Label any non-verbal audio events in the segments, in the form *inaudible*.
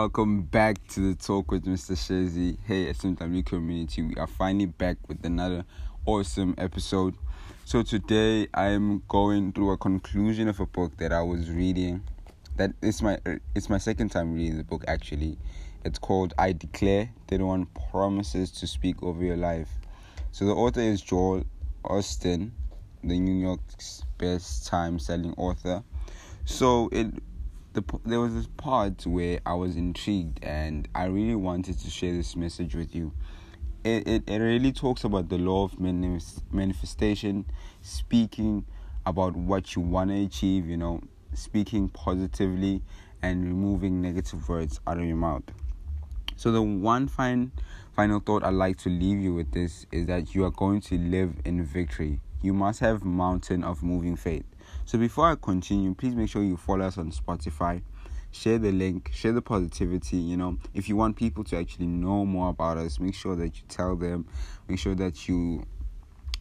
welcome back to the talk with Mr. Shazy. Hey, SMW community, we are finally back with another awesome episode. So today I'm going through a conclusion of a book that I was reading. That is my it's my second time reading the book actually. It's called I Declare 31 Promises to Speak Over Your Life. So the author is Joel Osteen, the New York's best time selling author. So it the there was this part where I was intrigued and I really wanted to share this message with you. It it, it really talks about the law of manifestation, speaking about what you want to achieve, you know, speaking positively and removing negative words out of your mouth. So the one fine final thought I'd like to leave you with this is that you are going to live in victory. You must have mountain of moving faith. So before I continue, please make sure you follow us on Spotify. Share the link, share the positivity. You know, if you want people to actually know more about us, make sure that you tell them. Make sure that you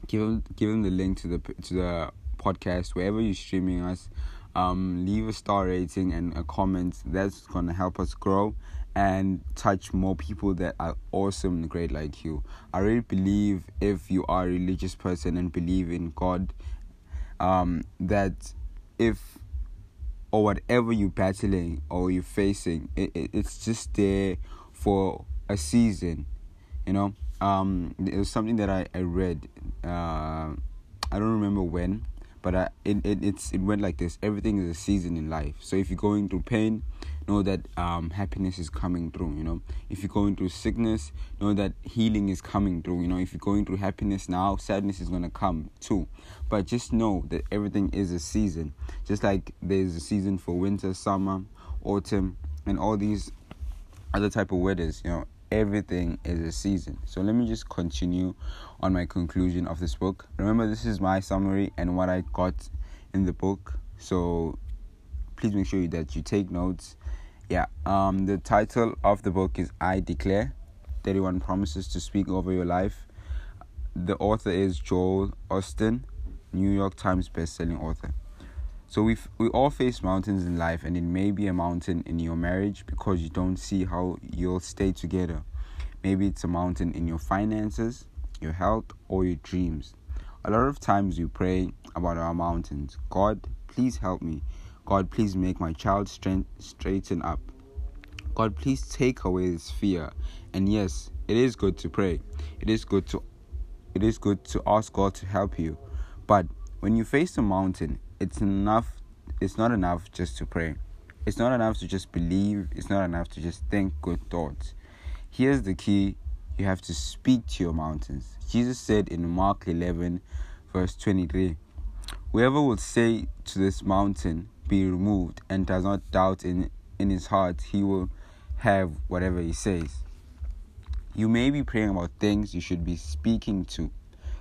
give them give them the link to the to the podcast wherever you're streaming us. Um, leave a star rating and a comment. That's gonna help us grow and touch more people that are awesome and great like you. I really believe if you are a religious person and believe in God um, that if or whatever you're battling or you're facing, it, it, it's just there for a season, you know. Um, it was something that I I read. Uh, I don't remember when, but I, it, it it's it went like this. Everything is a season in life. So if you're going through pain, know that um, happiness is coming through you know. If you're going through sickness know that healing is coming through you know. If you're going through happiness now sadness is going to come too. But just know that everything is a season. Just like there's a season for winter summer autumn and all these other type of weathers you know. Everything is a season. So let me just continue on my conclusion of this book. Remember this is my summary and what i got in the book. So please make sure that you take notes yeah um the title of the book is i declare 31 promises to speak over your life. The author is joel osteen new york times best-selling author. So we we all face mountains in life and it may be a mountain in your marriage because you don't see how you'll stay together. Maybe it's a mountain in your finances your health or your dreams. A lot of times we pray about our mountains. God please help me God, please make my child strength straighten up. God, please take away this fear. And yes, it is good to pray. It is good to it is good to ask God to help you. But when you face a mountain, it's enough it's not enough just to pray. It's not enough to just believe. It's not enough to just think good thoughts. Here's the key you have to speak to your mountains. Jesus said in Mark 11, verse 23 Whoever will say to this mountain, be removed and does not doubt in, in his heart, he will have whatever he says. You may be praying about things you should be speaking to.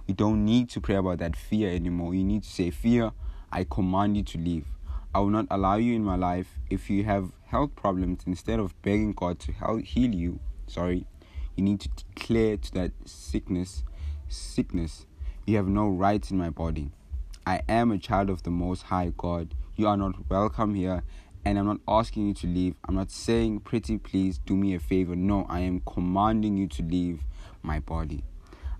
You don't need to pray about that fear anymore. You need to say, Fear, I command you to leave. I will not allow you in my life. If you have health problems, instead of begging God to help heal you, sorry, you need to declare to that sickness, sickness, you have no rights in my body. I am a child of the Most High God. You are not welcome here, and I'm not asking you to leave. I'm not saying, pretty please do me a favor. No, I am commanding you to leave my body.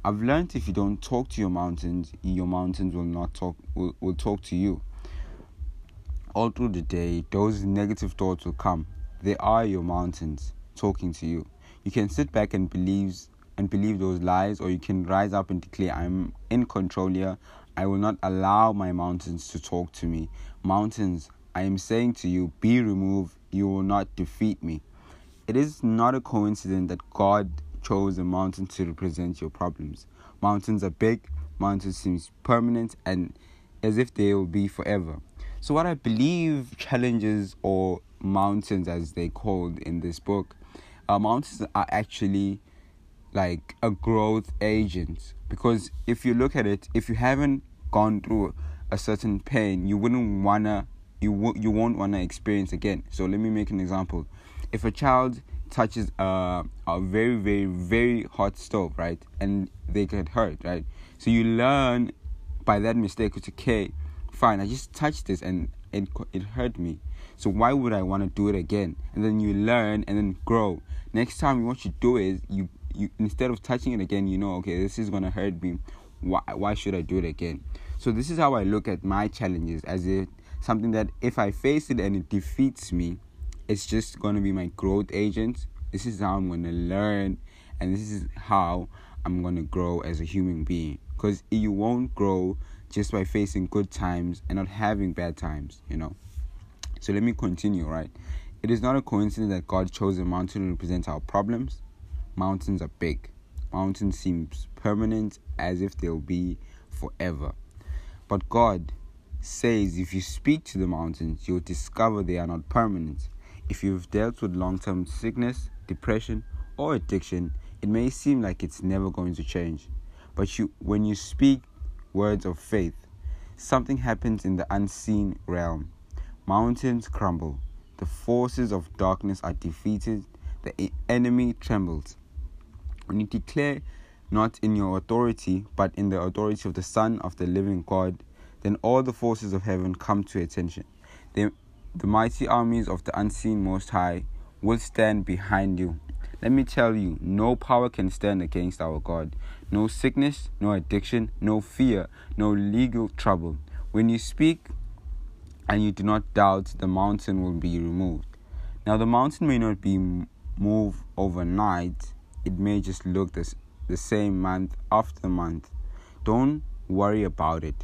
I've learned if you don't talk to your mountains, your mountains will not talk will, will talk to you. All through the day, those negative thoughts will come. They are your mountains talking to you. You can sit back and believe and believe those lies, or you can rise up and declare, I'm in control here. I will not allow my mountains to talk to me. Mountains, I am saying to you, be removed. You will not defeat me. It is not a coincidence that God chose a mountain to represent your problems. Mountains are big, mountains seem permanent, and as if they will be forever. So, what I believe challenges or mountains, as they called in this book, uh, mountains are actually like a growth agent because if you look at it if you haven't gone through a certain pain you wouldn't wanna you w- you won't wanna experience again so let me make an example if a child touches a, a very very very hot stove right and they get hurt right so you learn by that mistake which okay fine, I just touched this and it it hurt me. So why would I want to do it again? And then you learn and then grow. Next time, what you do is you you instead of touching it again, you know, okay, this is gonna hurt me. Why why should I do it again? So this is how I look at my challenges as it something that if I face it and it defeats me, it's just gonna be my growth agent. This is how I'm gonna learn, and this is how I'm gonna grow as a human being. Because you won't grow just by facing good times and not having bad times, you know. So let me continue, right? It is not a coincidence that God chose a mountain to represent our problems. Mountains are big. Mountains seem permanent as if they'll be forever. But God says if you speak to the mountains, you'll discover they are not permanent. If you've dealt with long term sickness, depression, or addiction, it may seem like it's never going to change. But you, when you speak words of faith, something happens in the unseen realm. Mountains crumble, the forces of darkness are defeated, the enemy trembles. When you declare not in your authority, but in the authority of the Son of the living God, then all the forces of heaven come to attention. The, the mighty armies of the unseen Most High will stand behind you. Let me tell you, no power can stand against our God. No sickness, no addiction, no fear, no legal trouble. When you speak and you do not doubt, the mountain will be removed. Now, the mountain may not be moved overnight, it may just look the, the same month after month. Don't worry about it.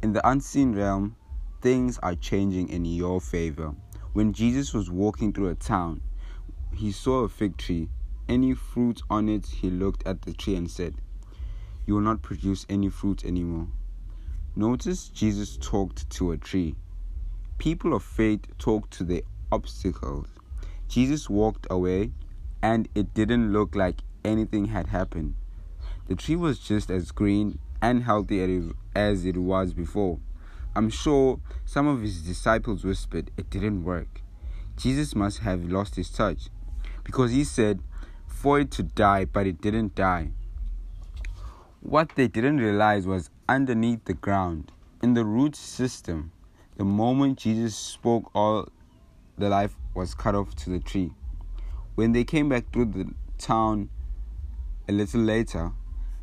In the unseen realm, things are changing in your favor. When Jesus was walking through a town, he saw a fig tree. Any fruit on it, he looked at the tree and said, You will not produce any fruit anymore. Notice Jesus talked to a tree. People of faith talk to the obstacles. Jesus walked away, and it didn't look like anything had happened. The tree was just as green and healthy as it was before. I'm sure some of his disciples whispered it didn't work. Jesus must have lost his touch because he said for it to die, but it didn't die. What they didn't realize was underneath the ground, in the root system, the moment Jesus spoke, all the life was cut off to the tree. When they came back through the town a little later,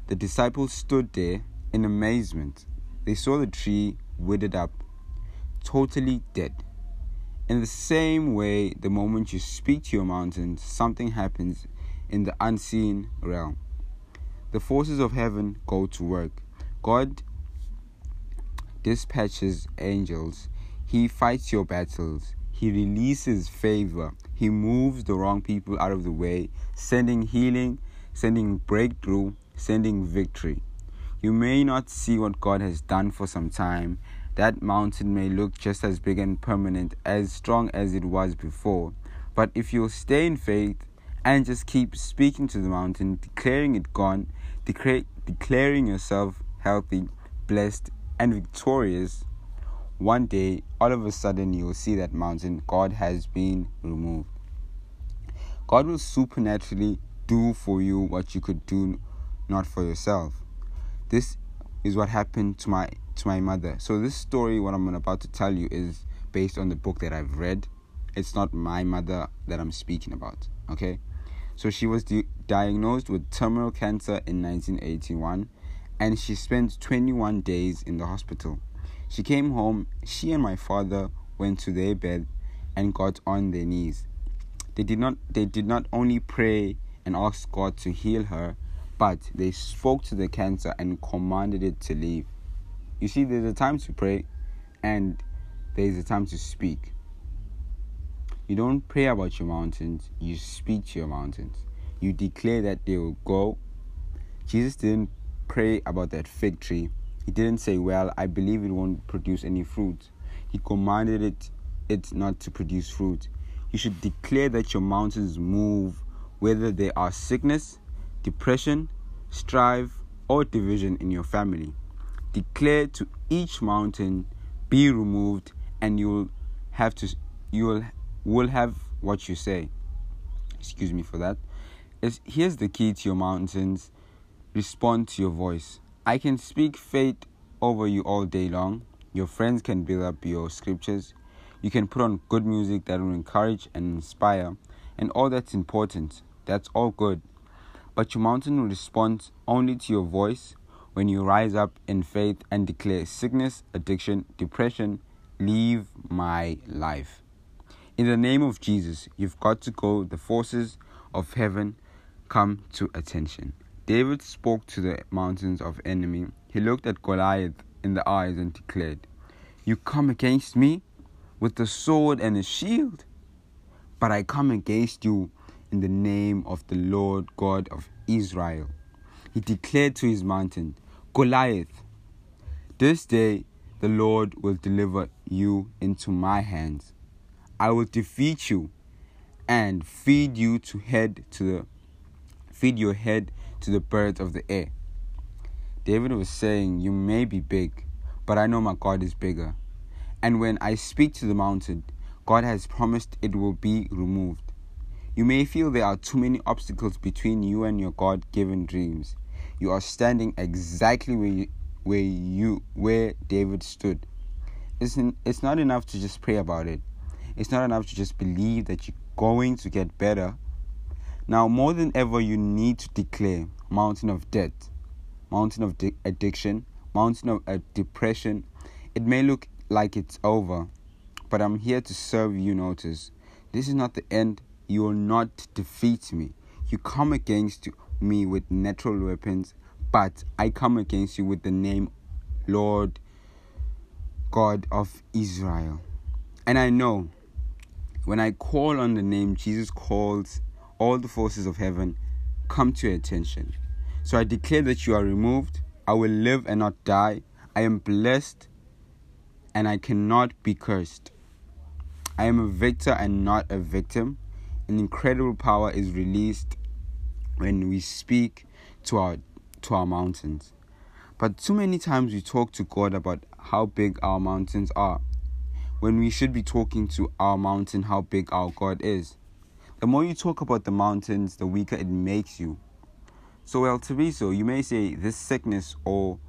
the disciples stood there in amazement. They saw the tree withered up, totally dead. In the same way, the moment you speak to your mountain, something happens in the unseen realm. The forces of heaven go to work. God dispatches angels, He fights your battles, He releases favor, He moves the wrong people out of the way, sending healing, sending breakthrough, sending victory. You may not see what God has done for some time. That mountain may look just as big and permanent, as strong as it was before. But if you'll stay in faith and just keep speaking to the mountain, declaring it gone, declaring yourself healthy, blessed, and victorious, one day, all of a sudden, you'll see that mountain, God has been removed. God will supernaturally do for you what you could do not for yourself. This is what happened to my to my mother. So this story, what I'm about to tell you, is based on the book that I've read. It's not my mother that I'm speaking about. Okay, so she was di- diagnosed with terminal cancer in 1981, and she spent 21 days in the hospital. She came home. She and my father went to their bed and got on their knees. They did not. They did not only pray and asked God to heal her, but they spoke to the cancer and commanded it to leave. You see, there's a time to pray and there's a time to speak. You don't pray about your mountains, you speak to your mountains. You declare that they will go. Jesus didn't pray about that fig tree. He didn't say, Well, I believe it won't produce any fruit. He commanded it, it not to produce fruit. You should declare that your mountains move, whether there are sickness, depression, strife, or division in your family. Declare to each mountain, be removed, and you'll have to you will have what you say. Excuse me for that. Here's the key to your mountains. Respond to your voice. I can speak faith over you all day long. Your friends can build up your scriptures. You can put on good music that will encourage and inspire, and all that's important. That's all good. But your mountain will respond only to your voice when you rise up in faith and declare sickness, addiction, depression, leave my life. In the name of Jesus, you've got to go. The forces of heaven come to attention. David spoke to the mountains of enemy. He looked at Goliath in the eyes and declared, You come against me with a sword and a shield, but I come against you in the name of the Lord God of Israel. He declared to his mountain, Goliath, this day the Lord will deliver you into my hands I will defeat you and feed you to head to the feed your head to the birds of the air. David was saying, You may be big, but I know my God is bigger. And when I speak to the mountain, God has promised it will be removed. You may feel there are too many obstacles between you and your God given dreams. You are standing exactly where you, where you where David stood. It's, it's not enough to just pray about it. It's not enough to just believe that you're going to get better. Now, more than ever, you need to declare mountain of debt, mountain of de- addiction, mountain of uh, depression. It may look like it's over, but I'm here to serve you. Notice, this is not the end. You will not defeat me. You come against me with natural weapons, but I come against you with the name Lord God of Israel. And I know when I call on the name, Jesus calls all the forces of heaven, come to your attention. So I declare that you are removed. I will live and not die. I am blessed and I cannot be cursed. I am a victor and not a victim. An incredible power is released when we speak to our to our mountains. But too many times we talk to God about how big our mountains are when we should be talking to our mountain how big our God is. The more you talk about the mountains, the weaker it makes you. So, El Teresa, you may say this sickness or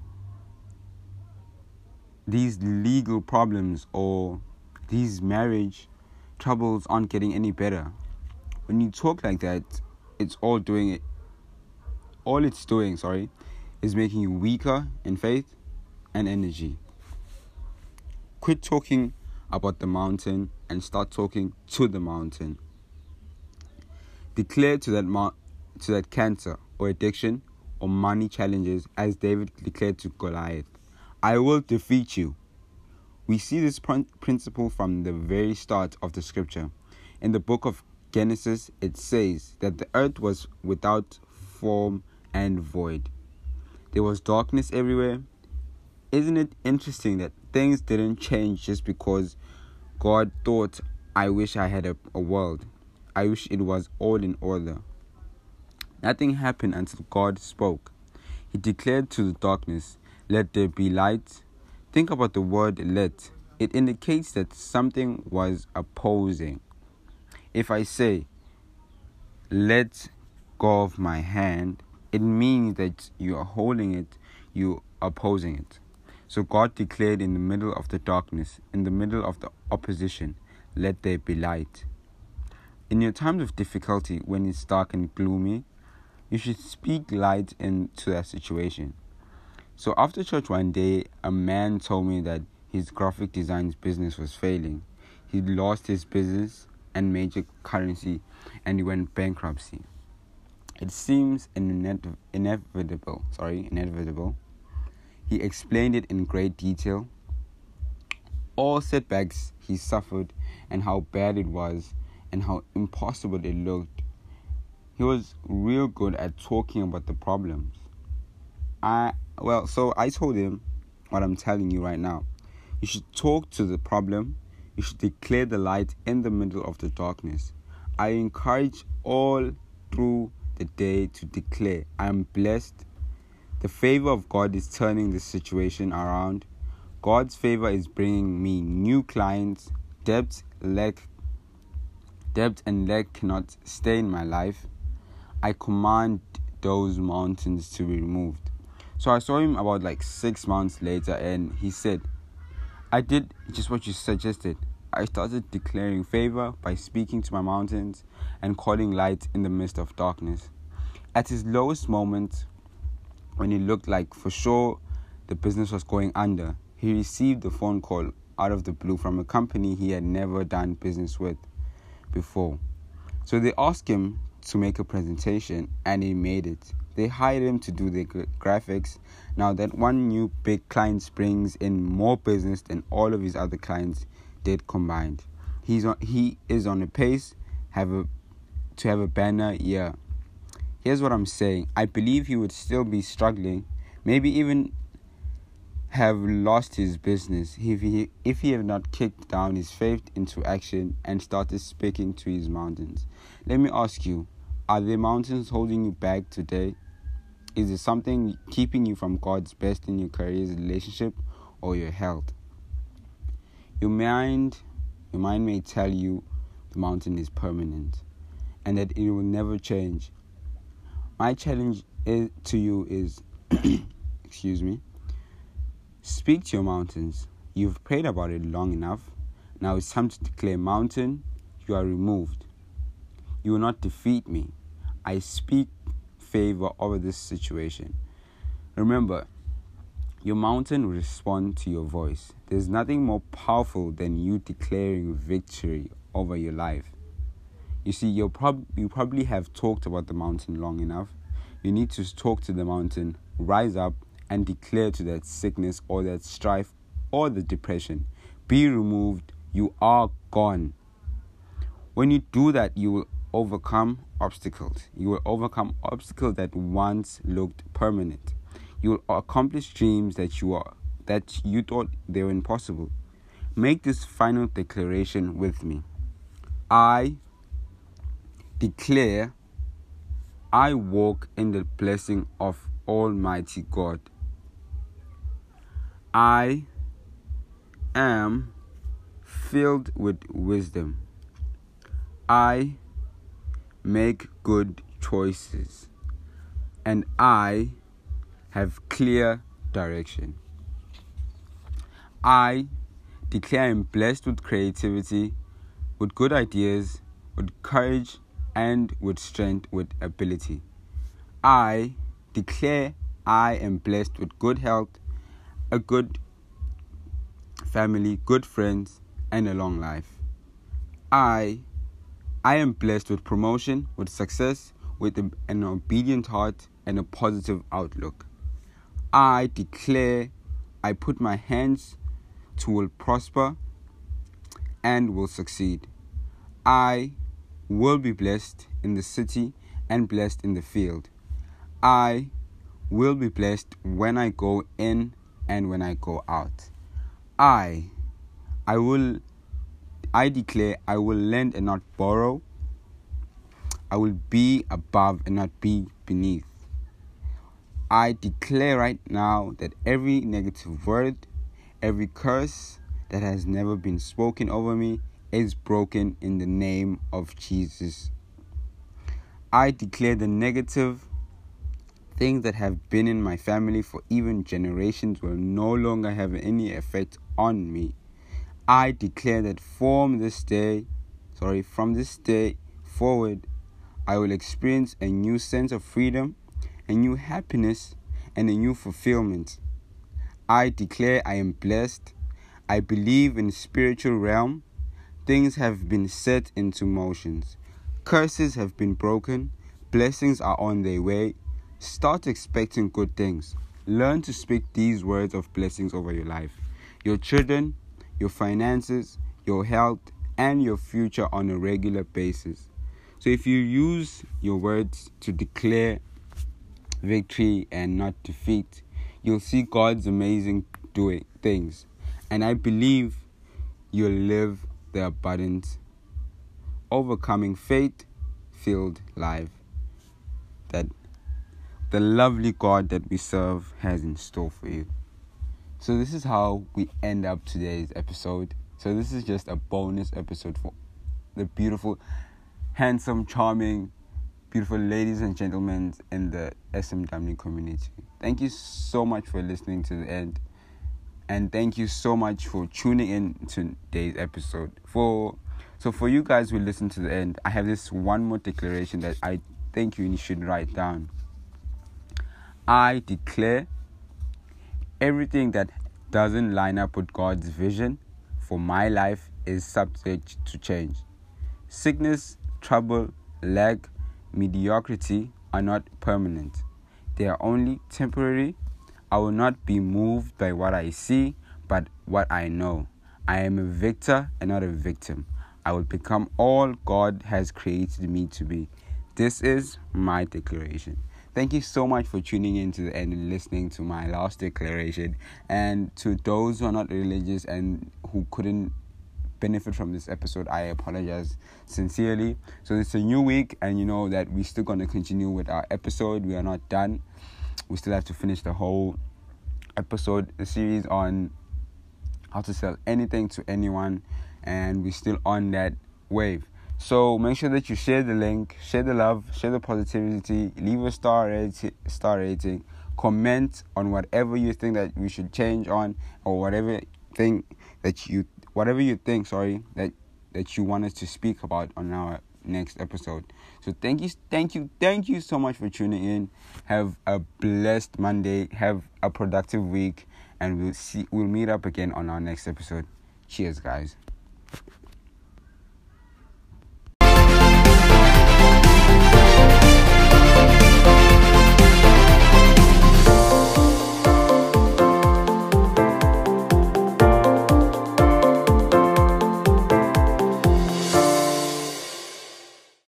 these legal problems or these marriage troubles aren't getting any better. When you talk like that, it's all doing it. All it's doing, sorry, is making you weaker in faith and energy. Quit talking about the mountain and start talking to the mountain. Declare to that mo- to that cancer or addiction or money challenges as David declared to Goliath, I will defeat you. We see this pr- principle from the very start of the scripture. In the book of Genesis, it says that the earth was without form and void. There was darkness everywhere. Isn't it interesting that things didn't change just because God thought, I wish I had a, a world. I wish it was all in order. Nothing happened until God spoke. He declared to the darkness, Let there be light. Think about the word let. It indicates that something was opposing. If I say, Let go of my hand, it means that you are holding it, you are opposing it. So God declared in the middle of the darkness, in the middle of the opposition, let there be light. In your times of difficulty, when it's dark and gloomy, you should speak light into that situation. So after church one day, a man told me that his graphic design business was failing. He lost his business and major currency and he went bankruptcy. It seems inevitable, sorry, inevitable he explained it in great detail. All setbacks he suffered and how bad it was and how impossible it looked. He was real good at talking about the problems. I well, so I told him what I'm telling you right now. You should talk to the problem. You should declare the light in the middle of the darkness. I encourage all through the day to declare, I am blessed the favor of God is turning the situation around. God's favor is bringing me new clients. Debt, lack, debt and lack cannot stay in my life. I command those mountains to be removed. So I saw him about like six months later, and he said, I did just what you suggested. I started declaring favor by speaking to my mountains and calling light in the midst of darkness. At his lowest moment, when it looked like for sure the business was going under, he received a phone call out of the blue from a company he had never done business with before. So they asked him to make a presentation and he made it. They hired him to do the graphics. Now that one new big client brings in more business than all of his other clients did combined. He's on he is on a pace have a to have a banner year. Here's what I'm saying. I believe he would still be struggling, maybe even have lost his business if he if he had not kicked down his faith into action and started speaking to his mountains. Let me ask you, are the mountains holding you back today? Is it something keeping you from God's best in your career, relationship, or your health? Your mind, your mind may tell you the mountain is permanent and that it will never change. My challenge is, to you is, *clears throat* excuse me, speak to your mountains. You've prayed about it long enough. Now it's time to declare, Mountain, you are removed. You will not defeat me. I speak favor over this situation. Remember, your mountain will respond to your voice. There's nothing more powerful than you declaring victory over your life. You see, you prob- you probably have talked about the mountain long enough. You need to talk to the mountain, rise up, and declare to that sickness or that strife or the depression, be removed. You are gone. When you do that, you will overcome obstacles. You will overcome obstacles that once looked permanent. You will accomplish dreams that you are that you thought they were impossible. Make this final declaration with me. I declare I walk in the blessing of Almighty God. I am filled with wisdom. I make good choices, and I have clear direction. I declare I'm blessed with creativity, with good ideas, with courage, and with strength, with ability. I declare I am blessed with good health, a good family, good friends, and a long life. I I am blessed with promotion, with success, with an obedient heart, and a positive outlook. I declare I put my hands to will prosper and will succeed. I will be blessed in the city and blessed in the field. I will be blessed when I go in and when I go out. I I will I declare I will lend and not borrow. I will be above and not be beneath. I declare right now that every negative word, every curse that has never been spoken over me is broken in the name of Jesus. I declare the negative things that have been in my family for even generations will no longer have any effect on me. I declare that from this day, sorry, from this day forward, I will experience a new sense of freedom, a new happiness, and a new fulfillment. I declare I am blessed. I believe in the spiritual realm. Things have been set into motions. Curses have been broken. Blessings are on their way. Start expecting good things. Learn to speak these words of blessings over your life, your children, your finances, your health, and your future on a regular basis. So if you use your words to declare victory and not defeat, you'll see God's amazing doing things. And I believe you'll live the abundant, overcoming faith filled life that the lovely God that we serve has in store for you. So this is how we end up today's episode. So this is just a bonus episode for the beautiful, handsome, charming, beautiful ladies and gentlemen in the SMW community. Thank you so much for listening to the end. And thank you so much for tuning in to today's episode. For so for you guys who listen to the end, I have this one more declaration that I think you should write down. I declare everything that doesn't line up with God's vision for my life is subject to change. Sickness, trouble, lack, mediocrity are not permanent. They are only temporary. I will not be moved by what I see, but what I know. I am a victor and not a victim. I will become all God has created me to be. This is my declaration. Thank you so much for tuning in to and listening to my last declaration. And to those who are not religious and who couldn't benefit from this episode, I apologize sincerely. So it's a new week, and you know that we're still going to continue with our episode. We are not done. We still have to finish the whole episode, the series on how to sell anything to anyone, and we're still on that wave. So make sure that you share the link, share the love, share the positivity, leave a star rating, star rating, comment on whatever you think that we should change on, or whatever thing that you, whatever you think, sorry, that that you want us to speak about on our next episode. So thank you, thank you, thank you so much for tuning in. Have a blessed Monday. Have a productive week, and we'll see. We'll meet up again on our next episode. Cheers, guys.